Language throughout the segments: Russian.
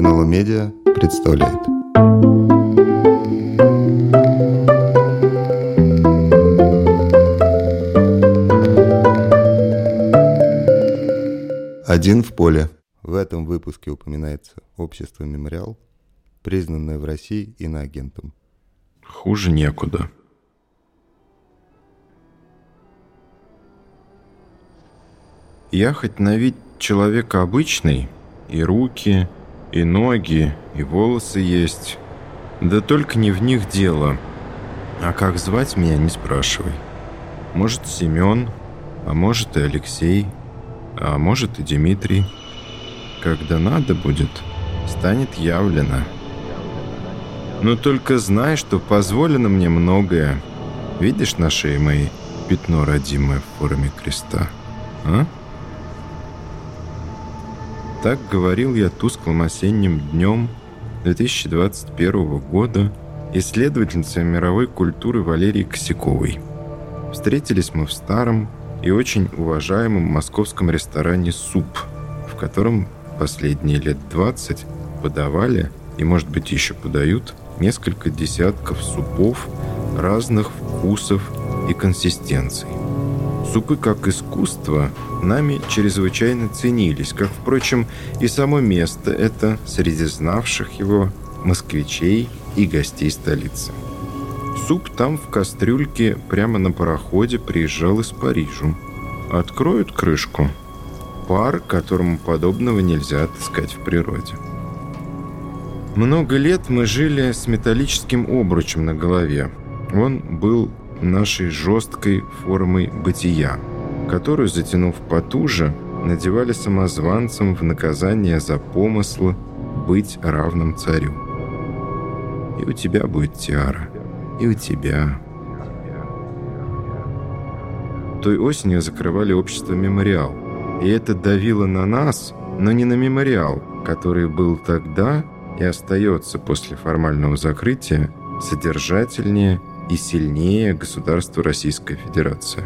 НЛО Медиа представляет. Один в поле. В этом выпуске упоминается общество «Мемориал», признанное в России иноагентом. Хуже некуда. Я хоть на вид человека обычный, и руки, и ноги, и волосы есть. Да только не в них дело. А как звать меня, не спрашивай. Может, Семен, а может и Алексей, а может и Дмитрий. Когда надо будет, станет явлено. Но только знай, что позволено мне многое. Видишь на шее моей пятно родимое в форме креста? А? Так говорил я тусклым осенним днем 2021 года исследовательнице мировой культуры Валерии Косяковой. Встретились мы в старом и очень уважаемом московском ресторане «Суп», в котором последние лет 20 подавали и, может быть, еще подают несколько десятков супов разных вкусов и консистенций. Супы как искусство нами чрезвычайно ценились, как, впрочем, и само место это среди знавших его москвичей и гостей столицы. Суп там в кастрюльке прямо на пароходе приезжал из Парижа. Откроют крышку. Пар, которому подобного нельзя отыскать в природе. Много лет мы жили с металлическим обручем на голове. Он был нашей жесткой формой бытия, которую, затянув потуже, надевали самозванцам в наказание за помыслы быть равным царю. И у тебя будет тиара, и у тебя. Той осенью закрывали общество «Мемориал», и это давило на нас, но не на «Мемориал», который был тогда и остается после формального закрытия содержательнее и сильнее государства Российская Федерация.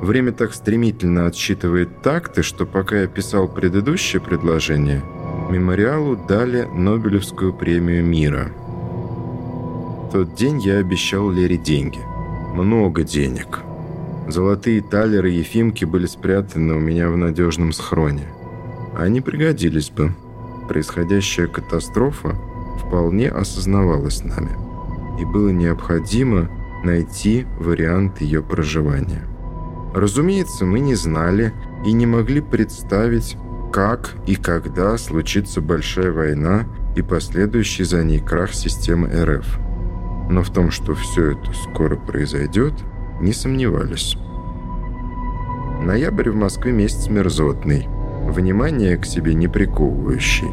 Время так стремительно отсчитывает такты, что пока я писал предыдущее предложение, мемориалу дали Нобелевскую премию мира. В тот день я обещал Лере деньги. Много денег. Золотые талеры Ефимки были спрятаны у меня в надежном схроне. Они пригодились бы. Происходящая катастрофа вполне осознавалась нами и было необходимо найти вариант ее проживания. Разумеется, мы не знали и не могли представить, как и когда случится большая война и последующий за ней крах системы РФ. Но в том, что все это скоро произойдет, не сомневались. Ноябрь в Москве месяц мерзотный, внимание к себе не приковывающий.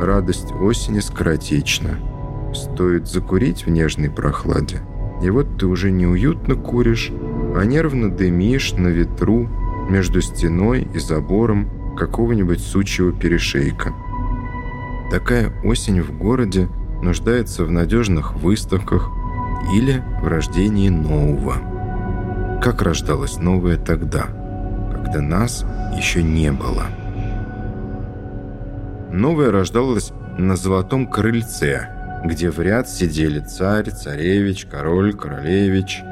Радость осени скоротечна – Стоит закурить в нежной прохладе, и вот ты уже неуютно куришь, а нервно дымишь на ветру между стеной и забором какого-нибудь сучьего перешейка. Такая осень в городе нуждается в надежных выставках или в рождении нового. Как рождалось новое тогда, когда нас еще не было? Новое рождалось на золотом крыльце – где в ряд сидели царь, царевич, король, королевич.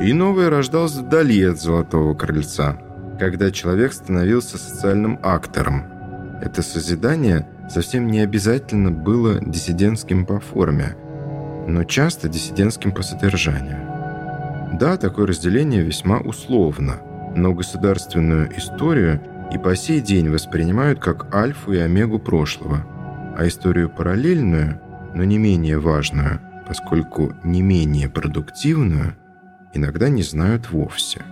И новое рождалось вдали от Золотого Крыльца, когда человек становился социальным актором. Это созидание совсем не обязательно было диссидентским по форме, но часто диссидентским по содержанию. Да, такое разделение весьма условно, но государственную историю и по сей день воспринимают как альфу и омегу прошлого, а историю параллельную – но не менее важную, поскольку не менее продуктивную, иногда не знают вовсе.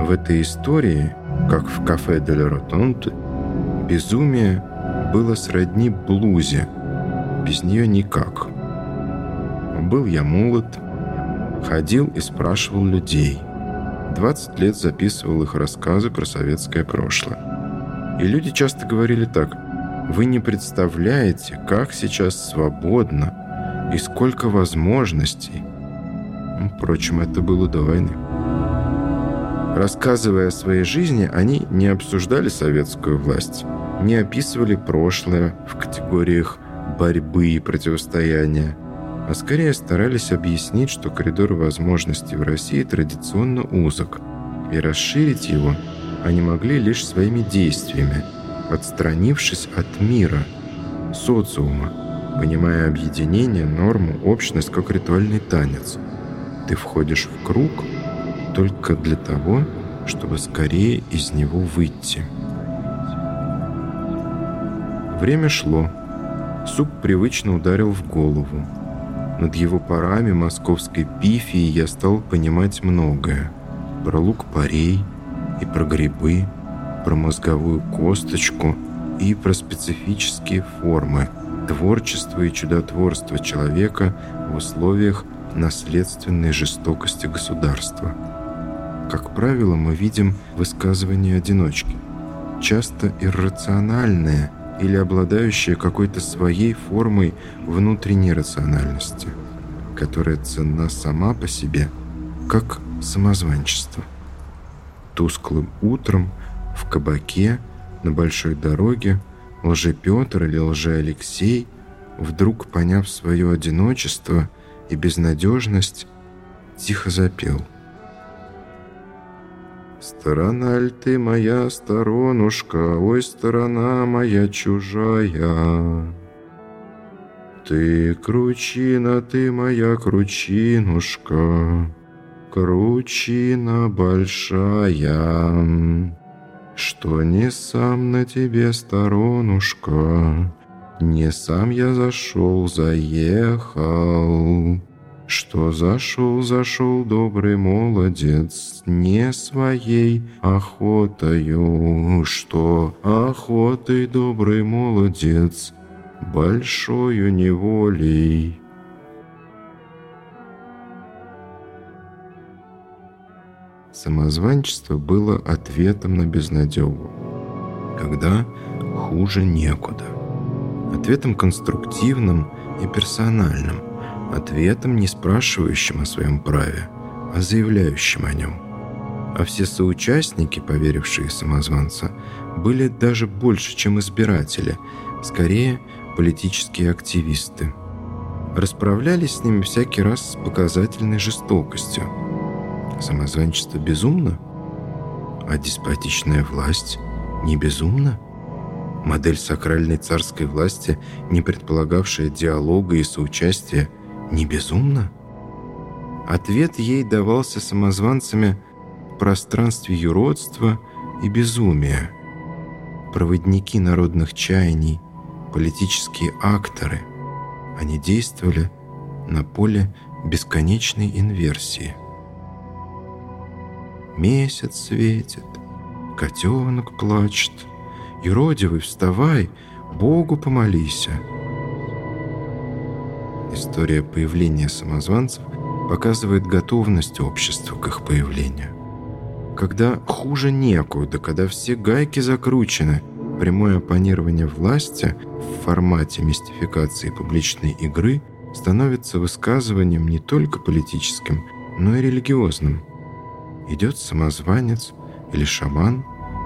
В этой истории, как в кафе Дель Ротонт, безумие было сродни блузе, без нее никак. Был я молод, ходил и спрашивал людей. 20 лет записывал их рассказы про советское прошлое. И люди часто говорили так – вы не представляете, как сейчас свободно и сколько возможностей. Впрочем, это было до войны. Рассказывая о своей жизни, они не обсуждали советскую власть, не описывали прошлое в категориях борьбы и противостояния, а скорее старались объяснить, что коридор возможностей в России традиционно узок, и расширить его они могли лишь своими действиями, отстранившись от мира, социума, понимая объединение, норму, общность как ритуальный танец. Ты входишь в круг только для того, чтобы скорее из него выйти. Время шло. Суп привычно ударил в голову. Над его парами московской пифии я стал понимать многое. Про лук парей, и про грибы, про мозговую косточку и про специфические формы, творчество и чудотворство человека в условиях наследственной жестокости государства. Как правило, мы видим высказывания одиночки, часто иррациональные или обладающие какой-то своей формой внутренней рациональности, которая ценна сама по себе, как самозванчество. Тусклым утром в кабаке на большой дороге лже-Петр или лже-Алексей, вдруг поняв свое одиночество и безнадежность, тихо запел. «Сторона ль ты моя, сторонушка, ой, сторона моя чужая!» «Ты кручина, ты моя кручинушка!» кручина большая, Что не сам на тебе сторонушка, Не сам я зашел, заехал, Что зашел, зашел добрый молодец, Не своей охотою, Что охотой добрый молодец, Большою неволей Самозванчество было ответом на безнадегу, когда хуже некуда. Ответом конструктивным и персональным, ответом не спрашивающим о своем праве, а заявляющим о нем. А все соучастники, поверившие самозванца, были даже больше, чем избиратели, скорее политические активисты. Расправлялись с ними всякий раз с показательной жестокостью – Самозванчество безумно? А деспотичная власть не безумна? Модель сакральной царской власти, не предполагавшая диалога и соучастия, не безумна? Ответ ей давался самозванцами в пространстве юродства и безумия. Проводники народных чаяний, политические акторы, они действовали на поле бесконечной инверсии – Месяц светит, котенок плачет. Юродивый, вставай, Богу помолися. История появления самозванцев показывает готовность общества к их появлению. Когда хуже некуда, когда все гайки закручены, прямое оппонирование власти в формате мистификации публичной игры становится высказыванием не только политическим, но и религиозным – идет самозванец или шаман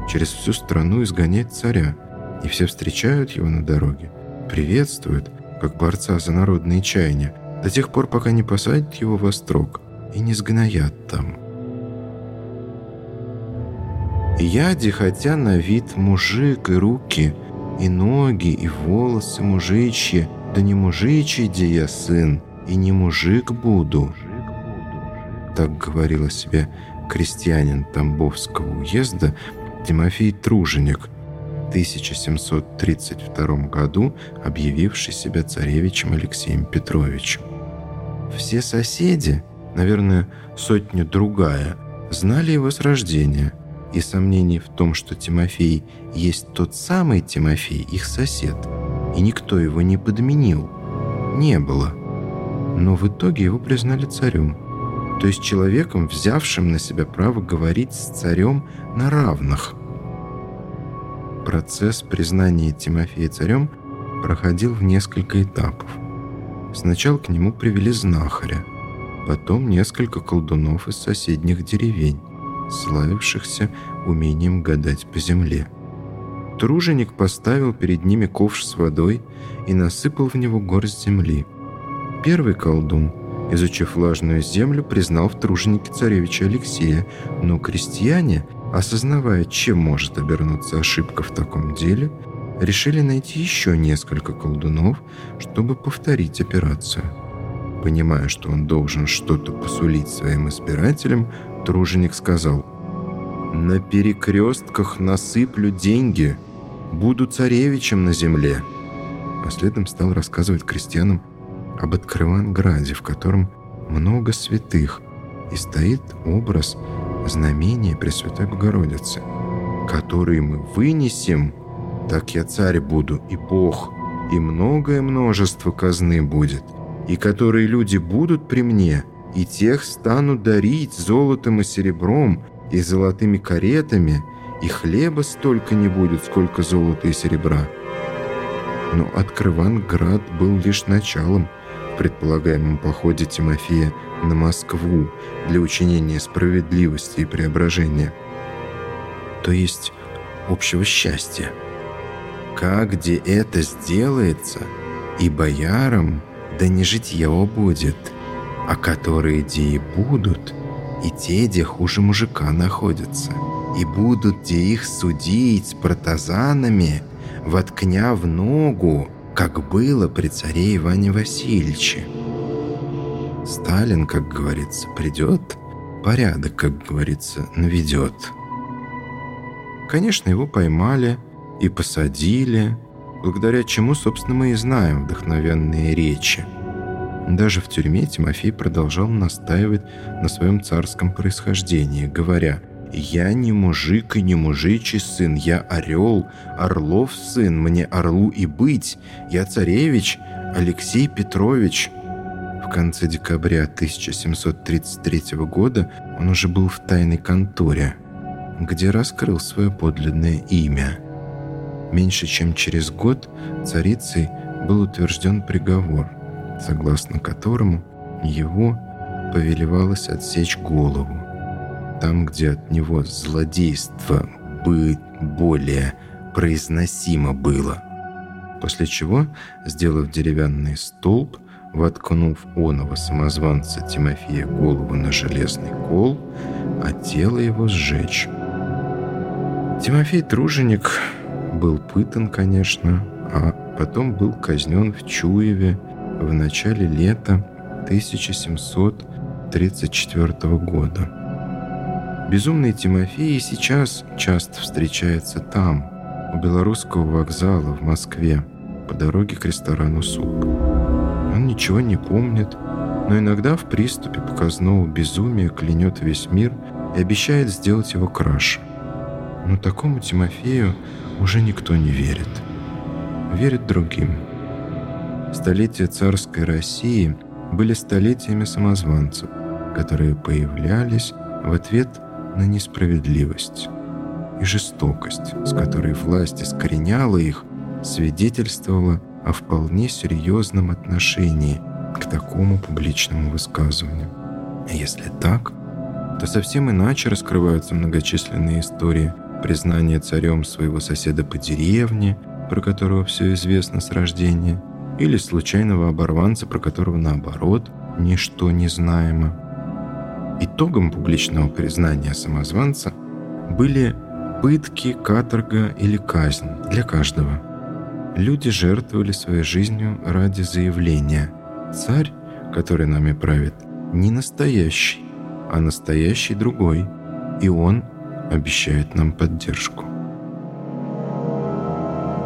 через всю страну изгонять царя, и все встречают его на дороге, приветствуют, как борца за народные чаяния, до тех пор, пока не посадят его во строк и не сгноят там. Яди, хотя на вид мужик и руки, и ноги, и волосы мужичьи, да не мужичий, где я сын, и не мужик буду. Так говорила себе крестьянин Тамбовского уезда Тимофей Труженик, в 1732 году объявивший себя царевичем Алексеем Петровичем. Все соседи, наверное, сотню-другая, знали его с рождения, и сомнений в том, что Тимофей есть тот самый Тимофей, их сосед, и никто его не подменил, не было. Но в итоге его признали царем – то есть человеком, взявшим на себя право говорить с царем на равных. Процесс признания Тимофея царем проходил в несколько этапов. Сначала к нему привели знахаря, потом несколько колдунов из соседних деревень, славившихся умением гадать по земле. Труженик поставил перед ними ковш с водой и насыпал в него горсть земли. Первый колдун, изучив влажную землю, признал в труженике царевича Алексея, но крестьяне, осознавая, чем может обернуться ошибка в таком деле, решили найти еще несколько колдунов, чтобы повторить операцию. Понимая, что он должен что-то посулить своим избирателям, труженик сказал «На перекрестках насыплю деньги, буду царевичем на земле». А следом стал рассказывать крестьянам об Открыванграде, в котором много святых, и стоит образ знамения Пресвятой Богородицы, который мы вынесем так я царь буду и бог, и многое множество казны будет, и которые люди будут при мне, и тех стану дарить золотом и серебром, и золотыми каретами, и хлеба столько не будет, сколько золота и серебра. Но Открыванград был лишь началом в предполагаемом походе Тимофея на Москву для учинения справедливости и преображения, то есть общего счастья. Как где это сделается, и боярам да не житье будет, а которые где и будут, и те, где хуже мужика находятся, и будут где их судить с протазанами, воткня в ногу, как было при царе Иване Васильевиче. Сталин, как говорится, придет, порядок, как говорится, наведет. Конечно, его поймали – и посадили, благодаря чему, собственно, мы и знаем вдохновенные речи. Даже в тюрьме Тимофей продолжал настаивать на своем царском происхождении, говоря «Я не мужик и не мужичий сын, я орел, орлов сын, мне орлу и быть, я царевич, Алексей Петрович». В конце декабря 1733 года он уже был в тайной конторе, где раскрыл свое подлинное имя – Меньше чем через год царицей был утвержден приговор, согласно которому его повелевалось отсечь голову. Там, где от него злодейство бы более произносимо было. После чего, сделав деревянный столб, воткнув оного самозванца Тимофея голову на железный кол, а тело его сжечь. Тимофей Труженик был пытан, конечно, а потом был казнен в Чуеве в начале лета 1734 года. Безумный Тимофей сейчас часто встречается там, у Белорусского вокзала в Москве, по дороге к ресторану «Суп». Он ничего не помнит, но иногда в приступе показного безумия клянет весь мир и обещает сделать его краше. Но такому Тимофею уже никто не верит. Верит другим. Столетия царской России были столетиями самозванцев, которые появлялись в ответ на несправедливость и жестокость, с которой власть искореняла их, свидетельствовала о вполне серьезном отношении к такому публичному высказыванию. Если так, то совсем иначе раскрываются многочисленные истории признание царем своего соседа по деревне, про которого все известно с рождения, или случайного оборванца, про которого, наоборот, ничто не знаемо. Итогом публичного признания самозванца были пытки, каторга или казнь для каждого. Люди жертвовали своей жизнью ради заявления. Царь, который нами правит, не настоящий, а настоящий другой, и он обещает нам поддержку.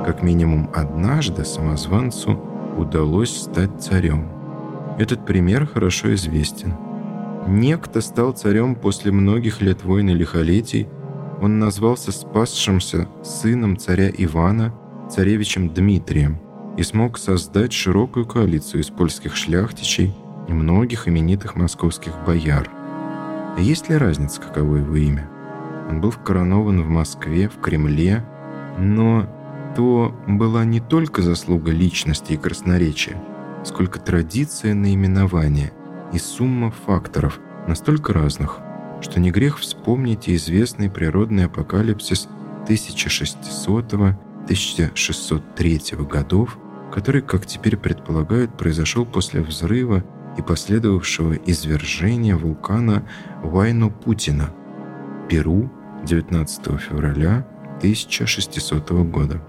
Как минимум однажды самозванцу удалось стать царем. Этот пример хорошо известен. Некто стал царем после многих лет войн и лихолетий. Он назвался спасшимся сыном царя Ивана, царевичем Дмитрием, и смог создать широкую коалицию из польских шляхтичей и многих именитых московских бояр. Есть ли разница, каково его имя? Он был коронован в Москве, в Кремле, но то была не только заслуга личности и красноречия, сколько традиция наименования и сумма факторов, настолько разных, что не грех вспомнить и известный природный апокалипсис 1600-1603 годов, который, как теперь предполагают, произошел после взрыва и последовавшего извержения вулкана Вайну-Путина, Перу 19 февраля 1600 года.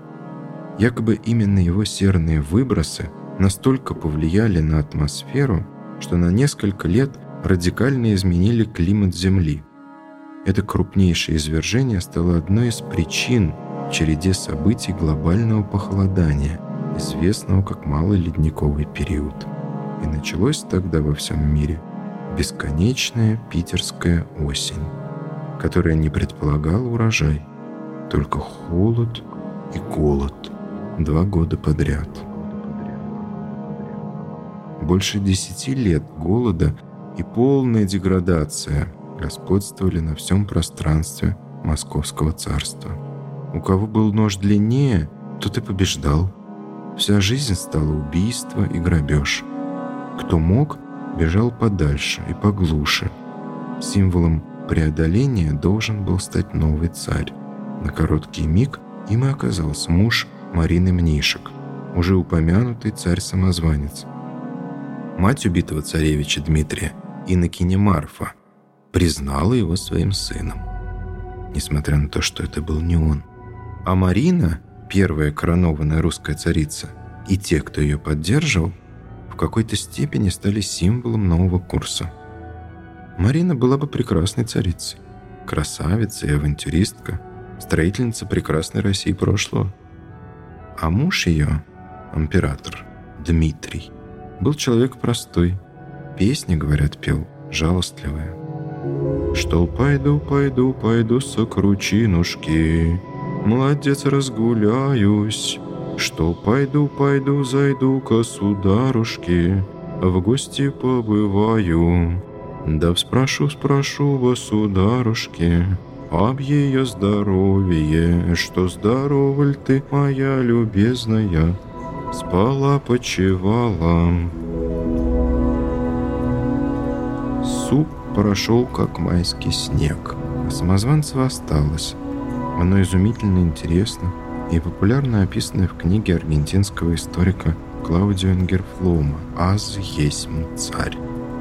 Якобы именно его серные выбросы настолько повлияли на атмосферу, что на несколько лет радикально изменили климат Земли. Это крупнейшее извержение стало одной из причин в череде событий глобального похолодания, известного как Малый ледниковый период. И началось тогда во всем мире бесконечная питерская осень, которая не предполагала урожай, только холод и голод два года подряд. Больше десяти лет голода и полная деградация господствовали на всем пространстве Московского царства. У кого был нож длиннее, тот и побеждал. Вся жизнь стала убийство и грабеж. Кто мог, бежал подальше и поглуше. Символом преодоления должен был стать новый царь. На короткий миг им и оказался муж Марины Мнишек, уже упомянутый царь-самозванец. Мать убитого царевича Дмитрия, Иннокене Марфа, признала его своим сыном, несмотря на то, что это был не он. А Марина, первая коронованная русская царица, и те, кто ее поддерживал, в какой-то степени стали символом нового курса. Марина была бы прекрасной царицей, красавица и авантюристка, строительница прекрасной России прошлого. А муж ее, император Дмитрий, был человек простой. Песни, говорят, пел, жалостливые. Что пойду, пойду, пойду сокручинушки, Молодец, разгуляюсь. Что пойду, пойду, зайду к сударушке, В гости побываю. Да спрошу, спрошу вас, сударушки, об ее здоровье, что здорова ли ты, моя любезная, спала, почевала. Суп прошел, как майский снег, а самозванцева осталось. Оно изумительно интересно и популярно описано в книге аргентинского историка Клаудио Энгерфлома «Аз есть царь»,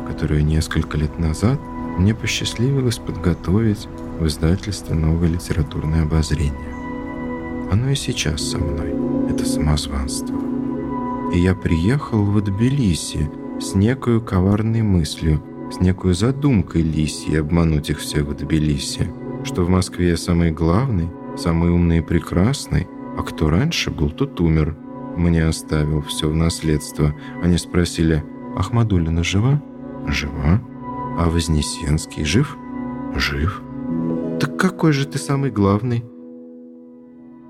которую несколько лет назад мне посчастливилось подготовить в издательстве «Новое литературное обозрение». Оно и сейчас со мной, это самозванство. И я приехал в Тбилиси с некой коварной мыслью, с некой задумкой лисьей обмануть их всех в Тбилиси, что в Москве я самый главный, самый умный и прекрасный, а кто раньше был, тот умер. Мне оставил все в наследство. Они спросили, Ахмадулина жива? Жива. А Вознесенский жив? Жив. Так какой же ты самый главный?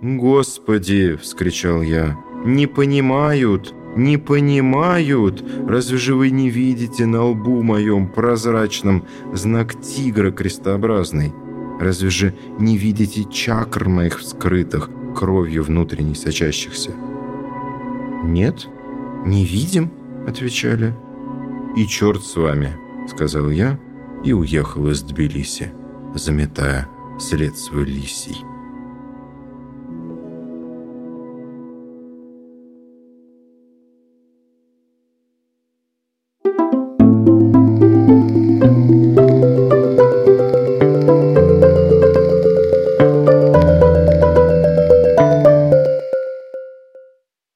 «Господи!» — вскричал я. «Не понимают! Не понимают! Разве же вы не видите на лбу моем прозрачном знак тигра крестообразный? Разве же не видите чакр моих вскрытых, кровью внутренней сочащихся?» «Нет, не видим», — отвечали. «И черт с вами!» — сказал я и уехал из Тбилиси, заметая след свой лисий.